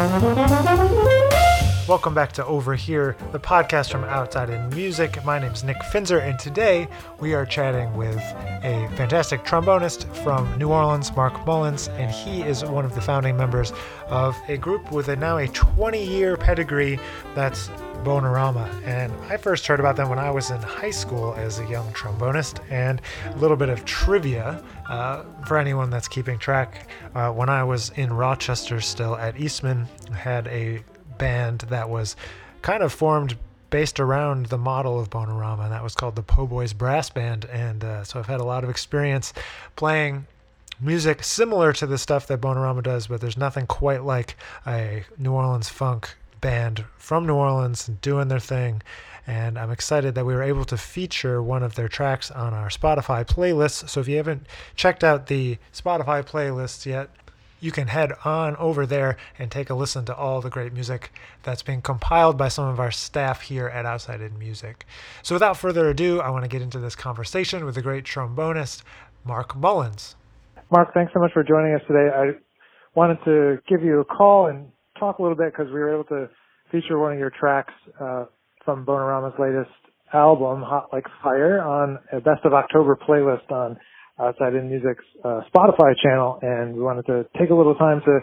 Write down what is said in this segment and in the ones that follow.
Thank. Welcome back to Over Here, the podcast from Outside in Music. My name is Nick Finzer, and today we are chatting with a fantastic trombonist from New Orleans, Mark Mullins, and he is one of the founding members of a group with a now a 20 year pedigree that's Bonerama. And I first heard about them when I was in high school as a young trombonist. And a little bit of trivia uh, for anyone that's keeping track. Uh, when I was in Rochester still at Eastman, had a band that was kind of formed based around the model of Bonerama, and that was called the Po' Boys Brass Band. And uh, so I've had a lot of experience playing music similar to the stuff that Bonerama does, but there's nothing quite like a New Orleans funk band from New Orleans doing their thing. And I'm excited that we were able to feature one of their tracks on our Spotify playlist. So if you haven't checked out the Spotify playlist yet, you can head on over there and take a listen to all the great music that's being compiled by some of our staff here at Outside in Music. So without further ado, I want to get into this conversation with the great trombonist, Mark Mullins. Mark, thanks so much for joining us today. I wanted to give you a call and talk a little bit because we were able to feature one of your tracks uh, from Bonerama's latest album, Hot Like Fire, on a Best of October playlist on Outside in Music's uh, Spotify channel, and we wanted to take a little time to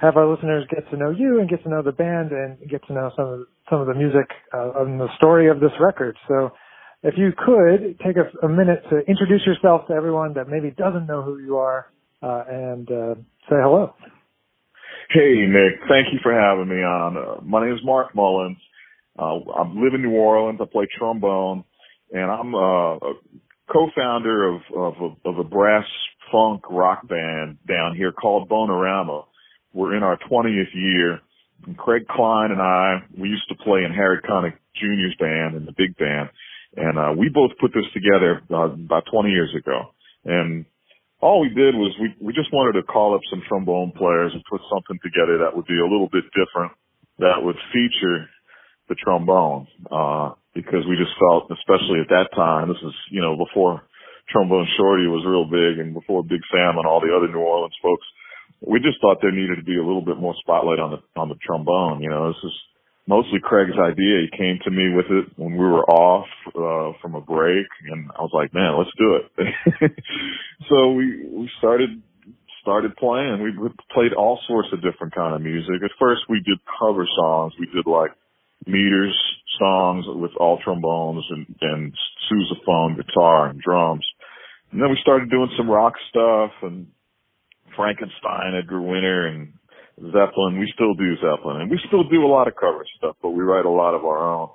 have our listeners get to know you and get to know the band and get to know some of some of the music uh, and the story of this record. So, if you could take a, a, minute to introduce yourself to everyone that maybe doesn't know who you are uh, and uh, say hello. Hey Nick, thank you for having me on. Uh, my name is Mark Mullins. Uh, I live in New Orleans. I play trombone, and I'm a co-founder of of a, of a brass funk rock band down here called Bonerama. We're in our 20th year. And Craig Klein and I, we used to play in Harry Connick Jr.'s band and the big band, and uh, we both put this together uh, about 20 years ago. And all we did was we we just wanted to call up some trombone players and put something together that would be a little bit different, that would feature the trombone. Uh, because we just felt, especially at that time, this is, you know, before Trombone Shorty was real big and before Big Sam and all the other New Orleans folks, we just thought there needed to be a little bit more spotlight on the, on the trombone. You know, this is mostly Craig's idea. He came to me with it when we were off, uh, from a break and I was like, man, let's do it. so we, we started, started playing. We played all sorts of different kind of music. At first we did cover songs. We did like meters songs with all trombones and, and sousaphone guitar and drums. And then we started doing some rock stuff and Frankenstein, Edgar Winter and Zeppelin. We still do Zeppelin and we still do a lot of cover stuff, but we write a lot of our own.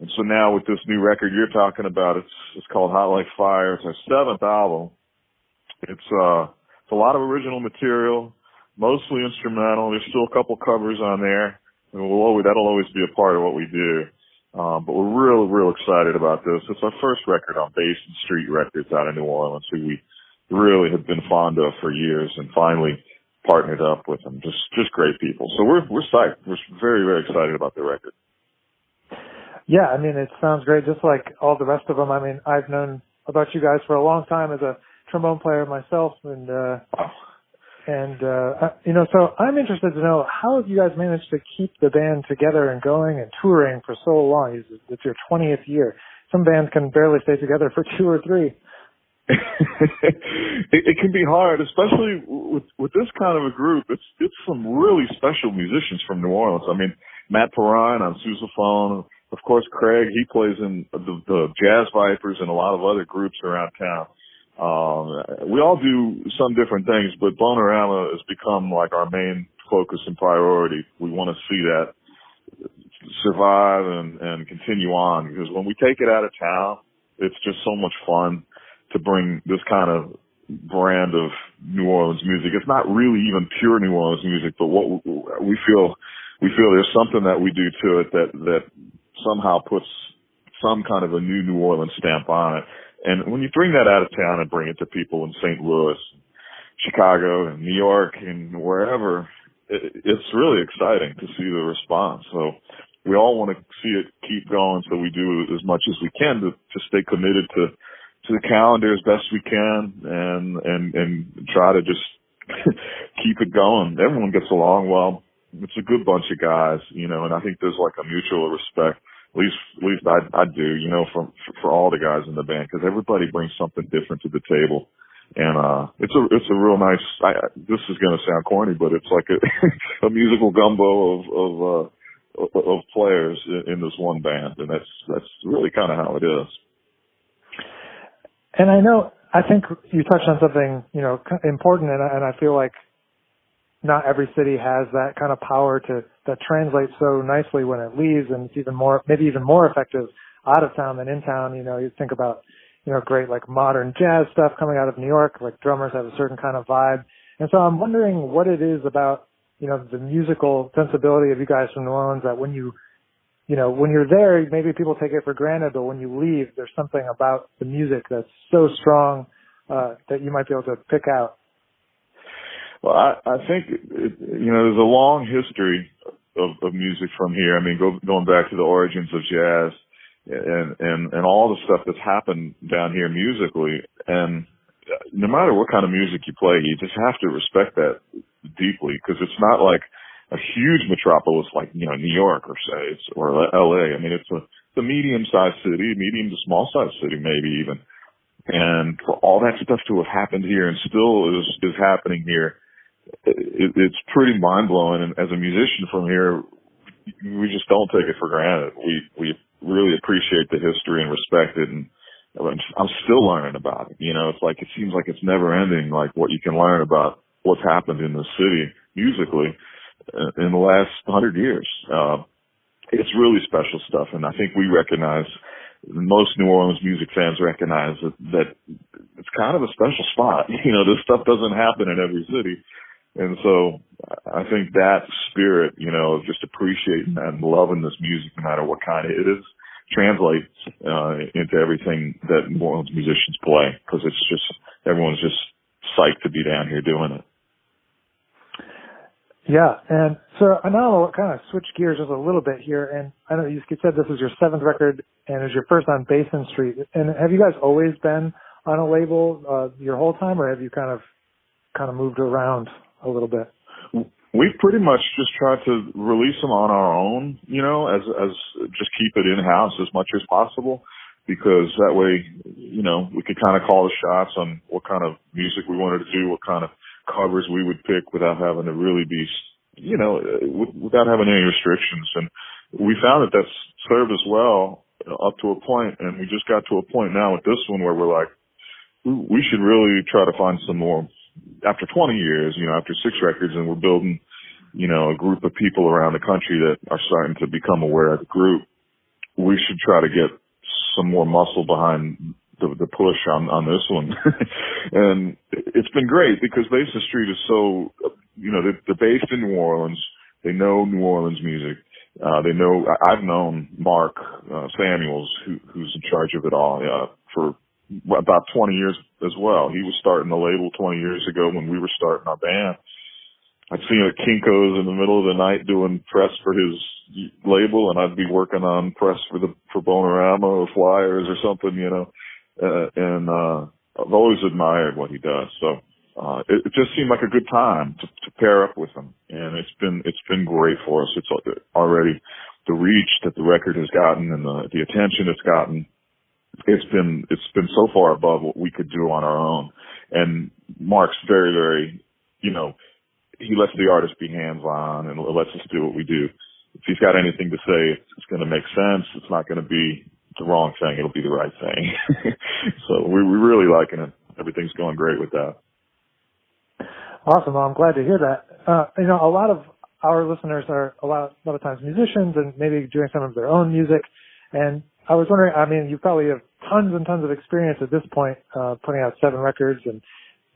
And so now with this new record you're talking about, it's, it's called Hot Like Fire. It's our seventh album. It's, uh, it's a lot of original material, mostly instrumental. There's still a couple covers on there. And we'll always, that'll always be a part of what we do. Um, but we're real, real excited about this. It's our first record on Basin Street Records out of New Orleans, who we really have been fond of for years, and finally partnered up with them. Just, just great people. So we're we're psyched. We're very, very excited about the record. Yeah, I mean, it sounds great. Just like all the rest of them. I mean, I've known about you guys for a long time as a trombone player myself, and uh, and, uh, you know, so I'm interested to know how have you guys managed to keep the band together and going and touring for so long? It's, it's your 20th year. Some bands can barely stay together for two or three. it, it can be hard, especially with with this kind of a group. It's it's some really special musicians from New Orleans. I mean, Matt Perrine on sousaphone. Of course, Craig he plays in the, the Jazz Vipers and a lot of other groups around town. Um, we all do some different things, but Bonerama has become like our main focus and priority. We want to see that survive and, and continue on because when we take it out of town, it's just so much fun to bring this kind of brand of New Orleans music. It's not really even pure New Orleans music, but what we feel, we feel there's something that we do to it that, that somehow puts some kind of a new New Orleans stamp on it. And when you bring that out of town and bring it to people in St. Louis, Chicago, and New York, and wherever, it, it's really exciting to see the response. So we all want to see it keep going. So we do as much as we can to, to stay committed to, to the calendar as best we can and, and, and try to just keep it going. Everyone gets along well. it's a good bunch of guys, you know, and I think there's like a mutual respect. At least, at least I, I do, you know, from, for all the guys in the band because everybody brings something different to the table. And, uh, it's a, it's a real nice, I, this is going to sound corny, but it's like a, a musical gumbo of, of, uh, of players in, in this one band. And that's, that's really kind of how it is. And I know, I think you touched on something, you know, important and, I, and I feel like not every city has that kind of power to that translates so nicely when it leaves and it's even more maybe even more effective out of town than in town. You know you think about you know great like modern jazz stuff coming out of new york like drummers have a certain kind of vibe. And so i'm wondering what it is about you know the musical sensibility of you guys from new orleans that when you you know when you're there maybe people take it for granted but when you leave there's something about the music that's so strong uh that you might be able to pick out well, I, I think, it, you know, there's a long history of, of music from here. I mean, go, going back to the origins of jazz and, and, and all the stuff that's happened down here musically. And no matter what kind of music you play, you just have to respect that deeply because it's not like a huge metropolis like, you know, New York or say, it's, or LA. I mean, it's a, it's a medium sized city, medium to small sized city, maybe even. And for all that stuff to have happened here and still is, is happening here, it, it's pretty mind blowing. And as a musician from here, we just don't take it for granted. We we really appreciate the history and respect it. And I'm still learning about it. You know, it's like it seems like it's never ending. Like what you can learn about what's happened in the city musically uh, in the last hundred years. Uh, it's really special stuff, and I think we recognize most New Orleans music fans recognize that, that it's kind of a special spot. You know, this stuff doesn't happen in every city. And so I think that spirit, you know, of just appreciating and loving this music, no matter what kind it is, translates uh, into everything that New Orleans musicians play because it's just everyone's just psyched to be down here doing it. Yeah, and so I now kind of switch gears just a little bit here, and I know you said this is your seventh record and it's your first on Basin Street. And have you guys always been on a label uh, your whole time, or have you kind of kind of moved around a little bit? We've pretty much just tried to release them on our own, you know, as as just keep it in house as much as possible, because that way, you know, we could kind of call the shots on what kind of music we wanted to do, what kind of covers we would pick without having to really be, you know, without having any restrictions. And we found that that's served us well up to a point, and we just got to a point now with this one where we're like, we should really try to find some more after 20 years, you know, after six records and we're building, you know, a group of people around the country that are starting to become aware of the group, we should try to get some more muscle behind the, the push on, on this one. and it's been great because Basin Street is so, you know, they're, they're based in New Orleans. They know New Orleans music. Uh, they know, I've known Mark, uh, Samuels, who, who's in charge of it all, uh, for about 20 years as well. He was starting the label 20 years ago when we were starting our band. I'd see him at Kinko's in the middle of the night doing press for his label, and I'd be working on press for the for Bonerama or Flyers or something, you know. Uh, and uh, I've always admired what he does. So uh, it, it just seemed like a good time to, to pair up with him, and it's been it's been great for us. It's already the reach that the record has gotten and the the attention it's gotten it's been it's been so far above what we could do on our own. And Mark's very very, you know, he lets the artist be hands on and lets us do what we do. If he's got anything to say, it's, going to make sense. It's not going to be the wrong thing. It'll be the right thing. so we, we're really liking it. Everything's going great with that. Awesome. Well, I'm glad to hear that. Uh, you know, a lot of our listeners are a lot, a lot of times musicians and maybe doing some of their own music. And I was wondering, I mean, you probably have tons and tons of experience at this point, uh, putting out seven records and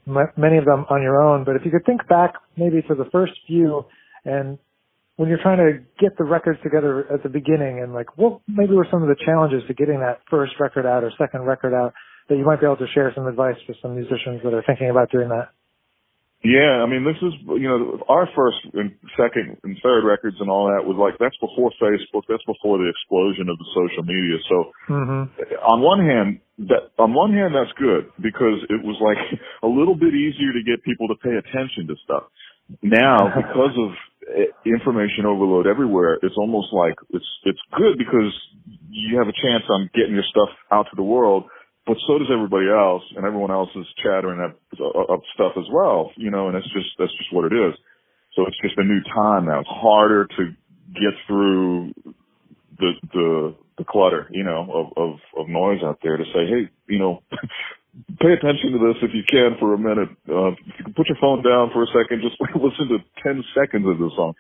m- many of them on your own. But if you could think back maybe to the first few and when you're trying to get the records together at the beginning and like what maybe were some of the challenges to getting that first record out or second record out that you might be able to share some advice for some musicians that are thinking about doing that? Yeah, I mean, this is, you know, our first and second and third records and all that was like, that's before Facebook, that's before the explosion of the social media. So mm-hmm. on one hand, that, on one hand, that's good because it was like a little bit easier to get people to pay attention to stuff. Now, because of information overload everywhere. It's almost like it's it's good because you have a chance on getting your stuff out to the world, but so does everybody else, and everyone else is chattering up, up stuff as well. You know, and it's just that's just what it is. So it's just a new time now. It's harder to get through the the the clutter, you know, of of, of noise out there to say, hey, you know. pay attention to this if you can for a minute. Uh, if you can put your phone down for a second, just listen to 10 seconds of the song.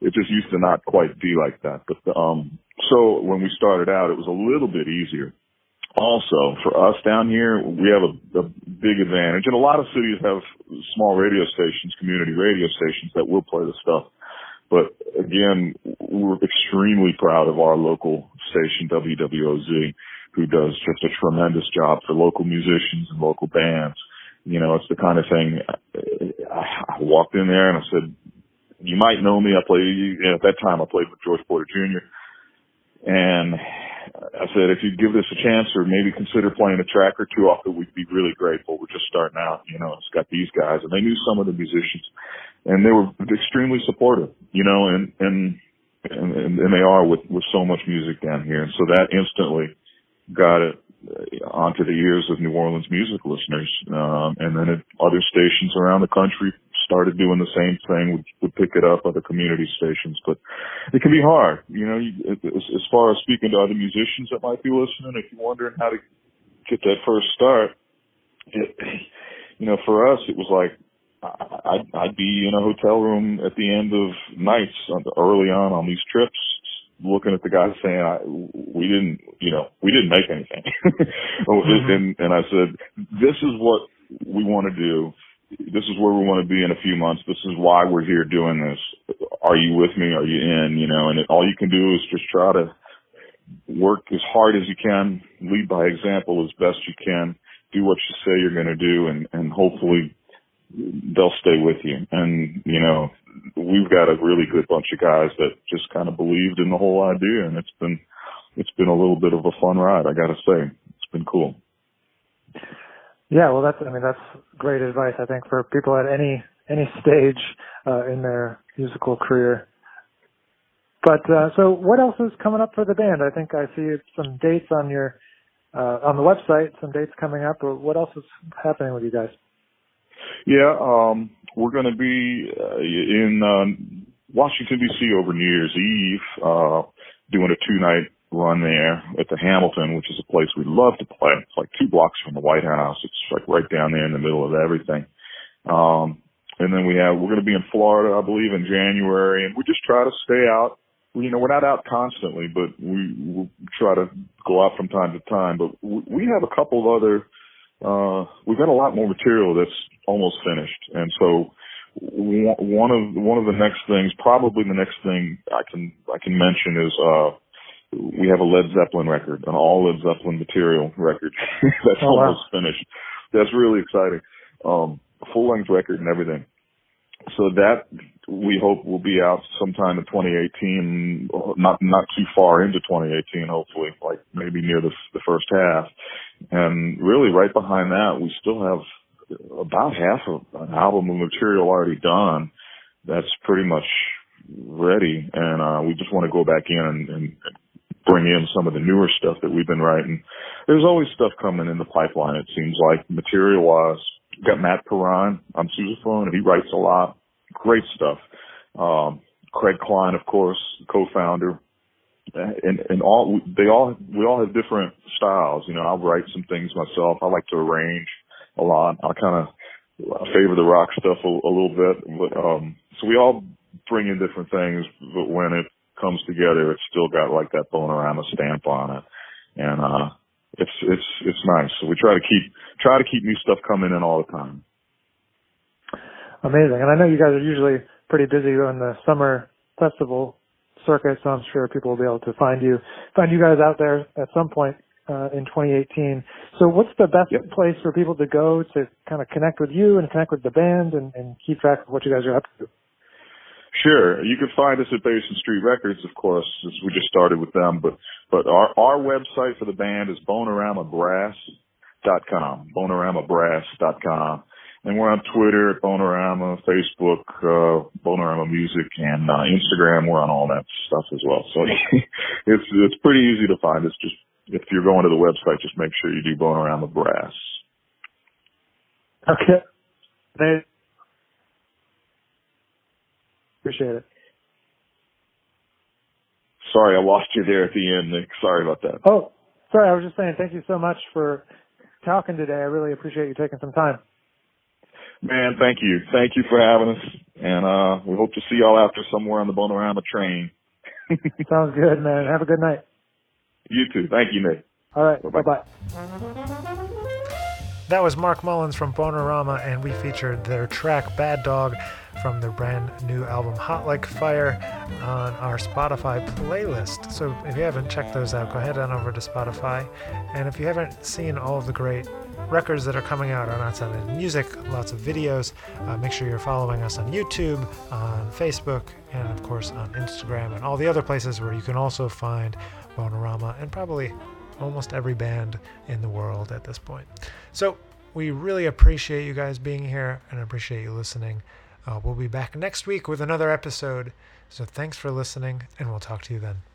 It just used to not quite be like that. But, um, so when we started out, it was a little bit easier. Also, for us down here, we have a, a big advantage, and a lot of cities have small radio stations, community radio stations that will play the stuff. But again, we're extremely proud of our local station, WWOZ who does just a tremendous job for local musicians and local bands. You know, it's the kind of thing I, walked in there and I said, you might know me. I played, you know, at that time I played with George Porter Jr. And I said, if you give this a chance or maybe consider playing a track or two off it, we'd be really grateful. We're just starting out, you know, it's got these guys and they knew some of the musicians and they were extremely supportive, you know, and, and, and, and they are with, with so much music down here. And so that instantly, got it uh, onto the ears of New Orleans music listeners. Um, and then it, other stations around the country started doing the same thing, would, would pick it up, other community stations. But it can be hard, you know, you, as, as far as speaking to other musicians that might be listening, if you're wondering how to get that first start, it, you know, for us, it was like, I'd, I'd be in a hotel room at the end of nights early on on these trips looking at the guy saying, I, we didn't, you know, we didn't make anything. mm-hmm. and, and I said, this is what we want to do. This is where we want to be in a few months. This is why we're here doing this. Are you with me? Are you in? You know, and it, all you can do is just try to work as hard as you can, lead by example as best you can, do what you say you're going to do, and, and hopefully they'll stay with you. And, you know, we've got a really good bunch of guys that just kind of believed in the whole idea and it's been, it's been a little bit of a fun ride, I gotta say. It's been cool. Yeah, well that's, I mean, that's great advice, I think, for people at any, any stage, uh, in their musical career. But, uh, so what else is coming up for the band? I think I see some dates on your, uh, on the website, some dates coming up, but what else is happening with you guys? Yeah, um, we're going to be uh, in um, Washington D.C. over New Year's Eve, uh, doing a two-night run there at the Hamilton, which is a place we love to play. It's like two blocks from the White House. It's like right down there in the middle of everything. Um, and then we have we're going to be in Florida, I believe, in January, and we just try to stay out. You know, we're not out constantly, but we, we try to go out from time to time. But we have a couple of other uh, we've got a lot more material that's almost finished. And so one of, one of the next things, probably the next thing I can, I can mention is, uh, we have a Led Zeppelin record, an all Led Zeppelin material record that's oh, almost wow. finished. That's really exciting. Um, full length record and everything. So that we hope will be out sometime in 2018, not not too far into 2018, hopefully, like maybe near the the first half. And really, right behind that, we still have about half of an album of material already done. That's pretty much ready, and uh, we just want to go back in and, and bring in some of the newer stuff that we've been writing. There's always stuff coming in the pipeline. It seems like material wise got Matt Perrine on sousaphone, and he writes a lot. Great stuff. Um, Craig Klein, of course, co-founder, and and all they all we all have different styles. You know, I'll write some things myself. I like to arrange a lot. I kind of favor the rock stuff a, a little bit, but um, so we all bring in different things. But when it comes together, it's still got like that Bonerama stamp on it, and uh, it's it's it's nice. So we try to keep try to keep new stuff coming in all the time. Amazing, and I know you guys are usually pretty busy on the summer festival circuit, so I'm sure people will be able to find you find you guys out there at some point uh, in 2018. So, what's the best yep. place for people to go to kind of connect with you and connect with the band and, and keep track of what you guys are up to? Sure. You can find us at Basin Street Records, of course, we just started with them. But but our our website for the band is boneramabrass.com. Boneramabrass.com. and we're on Twitter at Bonerama, Facebook, uh, Bonerama Music, and uh, Instagram. We're on all that stuff as well. So it's it's pretty easy to find us. Just if you're going to the website, just make sure you do Bonerama Brass. Okay. Appreciate it. Sorry, I lost you there at the end, Nick. Sorry about that. Oh, sorry. I was just saying thank you so much for talking today. I really appreciate you taking some time. Man, thank you. Thank you for having us. And uh we hope to see y'all after somewhere on the Bonerama train. Sounds good, man. Have a good night. You too. Thank you, Nick. All right. Bye-bye. Bye bye. That was Mark Mullins from Bonerama, and we featured their track Bad Dog from their brand new album Hot Like Fire on our Spotify playlist. So if you haven't checked those out, go ahead on over to Spotify. And if you haven't seen all of the great records that are coming out on Outside in Music, lots of videos, uh, make sure you're following us on YouTube, on Facebook, and of course on Instagram, and all the other places where you can also find Bonerama and probably almost every band in the world at this point. So we really appreciate you guys being here and appreciate you listening. Uh, we'll be back next week with another episode. So thanks for listening, and we'll talk to you then.